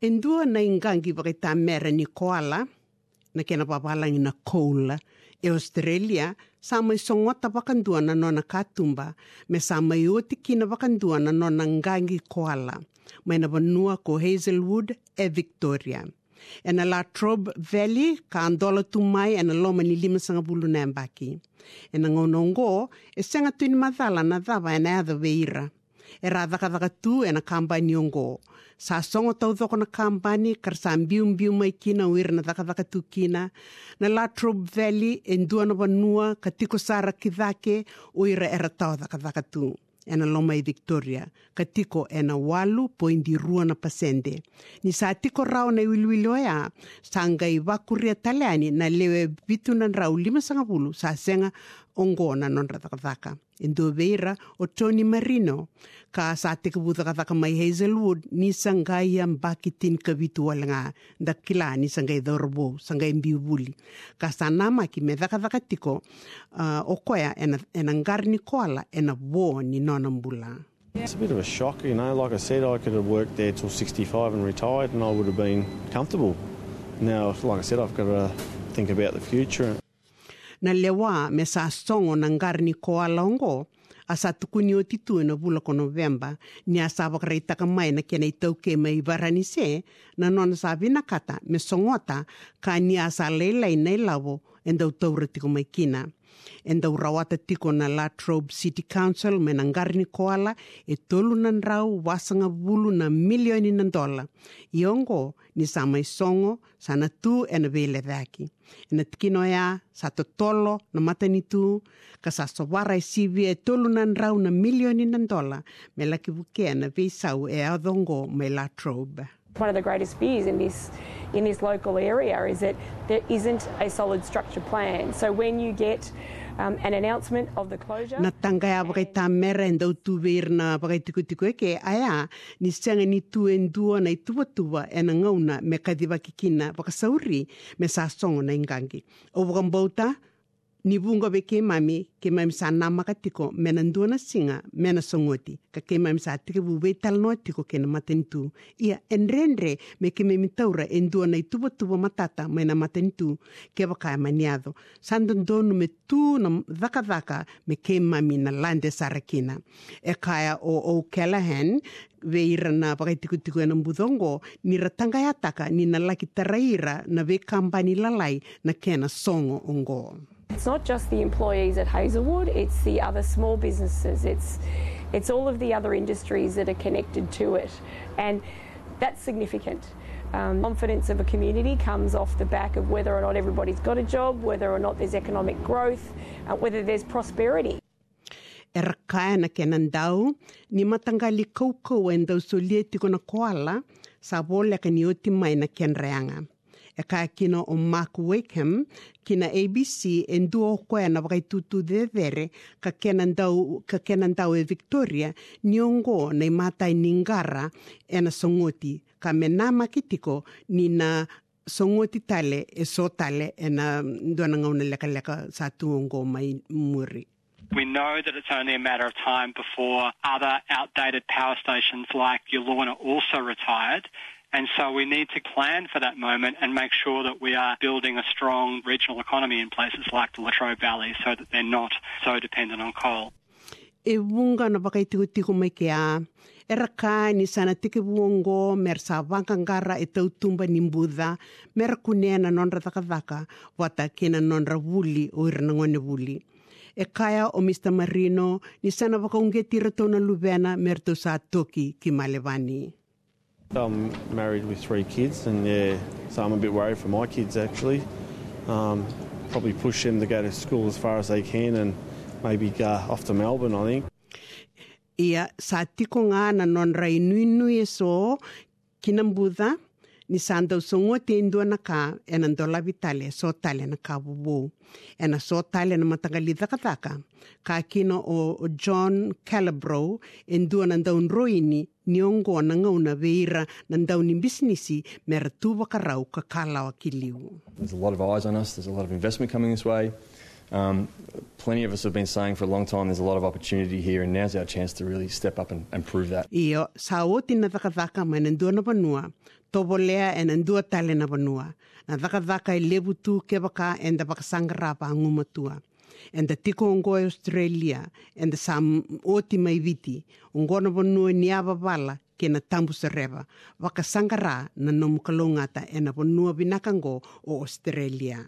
Endua na ingangi baka ta ni koala, na kena papalangi na koula, e Australia, sa mai songota vakadua na nona katumba, me sa mai oti kina vakadua na nona ngangi koala, mai na vanua ko Hazelwood e Victoria. E na La Trobe Valley, ka andola tu mai e na loma ni lima sanga bulu na mbaki. E na ngonongo, e senga tuini mathala na dhava e na adha veira. E ra tu e na kambani ongo. Sa songo tau thoko na kambani, kar sa mbiu mai kina uira na tu kina. Na La Trobe Valley, e ndua na vanua, ka tiko sara kithake uira e ratau dhaka tu e na loma i Victoria, ka tiko e na walu poindi rua na pasende. Ni sa tiko rao na iwiluilo sa ngai wakuria taleani na lewe bitu na rau lima sanga sa senga ongo na non ratakataka. Veira o Tony Marino, ka sa te kabutakataka mai Hazelwood, ni sa ngai am bakitin ka vitu walanga, da kila ni sa ngai dhorbo, sa ngai mbiubuli. Ka sa nama me dhakataka tiko, uh, o koea ena, ena ngarni koala ena wo ni nona mbula. It's a bit of a shock, you know. Like I said, I could have worked there till 65 and retired, and I would have been comfortable. Now, like I said, I've got to think about the future. na lewa me sa songo na ngar ni koala oqo a sa tukuni tukunio ti tuena vula ko novemba ni a asa vakrai takamai na kena i tauke mai varani se. Na nona sa vinakata me songota ka ni a sa lailai nai lavo e dau taura tiko mai kina. E na La Trobe City Council me na ngarni koala e tolu na rau wasanga bulu na milioni na dola. Iongo ni sa mai songo sa na tu e na vele dhaki. E na tikino ea sa to tolo na matani tu ka sa sowara e sivi e tolu na rau na milioni na dola me laki vukea na veisau e adongo me La Trobe. One of the greatest fears in this in this local area is that there isn't a solid structure plan. So when you get um, an announcement of the closure, na tanga ya bakai ta mera en dau tu ver na bakai tiku tiku eke aya ni sanga ni tu en dua na i tua tua e na ngauna me kadiwa kikina baka sauri me sa songo na ingangi. O wakam ni bunga be ke mami ke mami sa nama ka tiko me na ndua na singa me na songoti. Ka ke mami sa tike bu be tal no tiko ke na matentu ia enrenre me ke mami taura en dua na i tubo tubo matata me na matentu. Ke baka e maniado sando ndonu me tu na dhaka dhaka me ke mami na lande sarakina e kaya o o Callahan veira na pakaitikutiku e na mbudongo ni ratanga ya ni na laki taraira na ve kampani lalai na kena songo ongo. It's not just the employees at Hazelwood; it's the other small businesses. It's it's all of the other industries that are connected to it, and that's significant. Um, confidence of a community comes off the back of whether or not everybody's got a job, whether or not there's economic growth, uh, whether there's prosperity. e na ni matangali kaukau e tiko na koala, sa vole oti mai na ken. E ka kino o Mark Wakeham, kina ABC e koe na ka ka e Victoria, ni ongo na i matai ni ngara e na songoti, ka me nā makitiko ni na songoti tale e so tale e na ngauna leka leka sa tuongo mai muri. We know that it's only a matter of time before other outdated power stations like Yulorna also retired. And so we need to plan for that moment and make sure that we are building a strong regional economy in places like the Latrobe Valley so that they're not so dependent on coal. e wunga na baka tiku tiku mai ke a e raka ni sana tike buongo mer sa vanka ngara e tau tumba ni mbudha mer kunena nonra taka vaka wata kena nonra wuli o ira na ngone wuli e kaya o Mr. Marino ni sana baka unge tira tona luvena mer to sa toki ki malevani. I'm married with three kids, and yeah, so I'm a bit worried for my kids actually. Um, probably push them to go to school as far as they can and maybe go off to Melbourne, I think. Ia sa tiko ngāna non rei nui nui e so kina ni indua na ka e na ndola vitale so tale na ka bubu e na so tale na ka kino o, John Calabro na na veira na ni businessi me ratu wakarau ka kalawa ki liu. There's a lot of eyes on us. There's a lot of investment coming this way. Um, plenty of us have been saying for a long time there's a lot of opportunity here, and now's our chance to really step up and, and prove that. Iyo, sa o tina dhaka mai na ndua na vanua, tobo lea e na tale na vanua. Na dhaka i levu tu ke waka e nda waka sangara pa ngumatua. E nda tiko ongo Australia e nda sa oti mai viti. Ongo na vanua ni wala ke na tambu se rewa. Waka sangara na nomu kalongata e na vanua vinakango o Australia.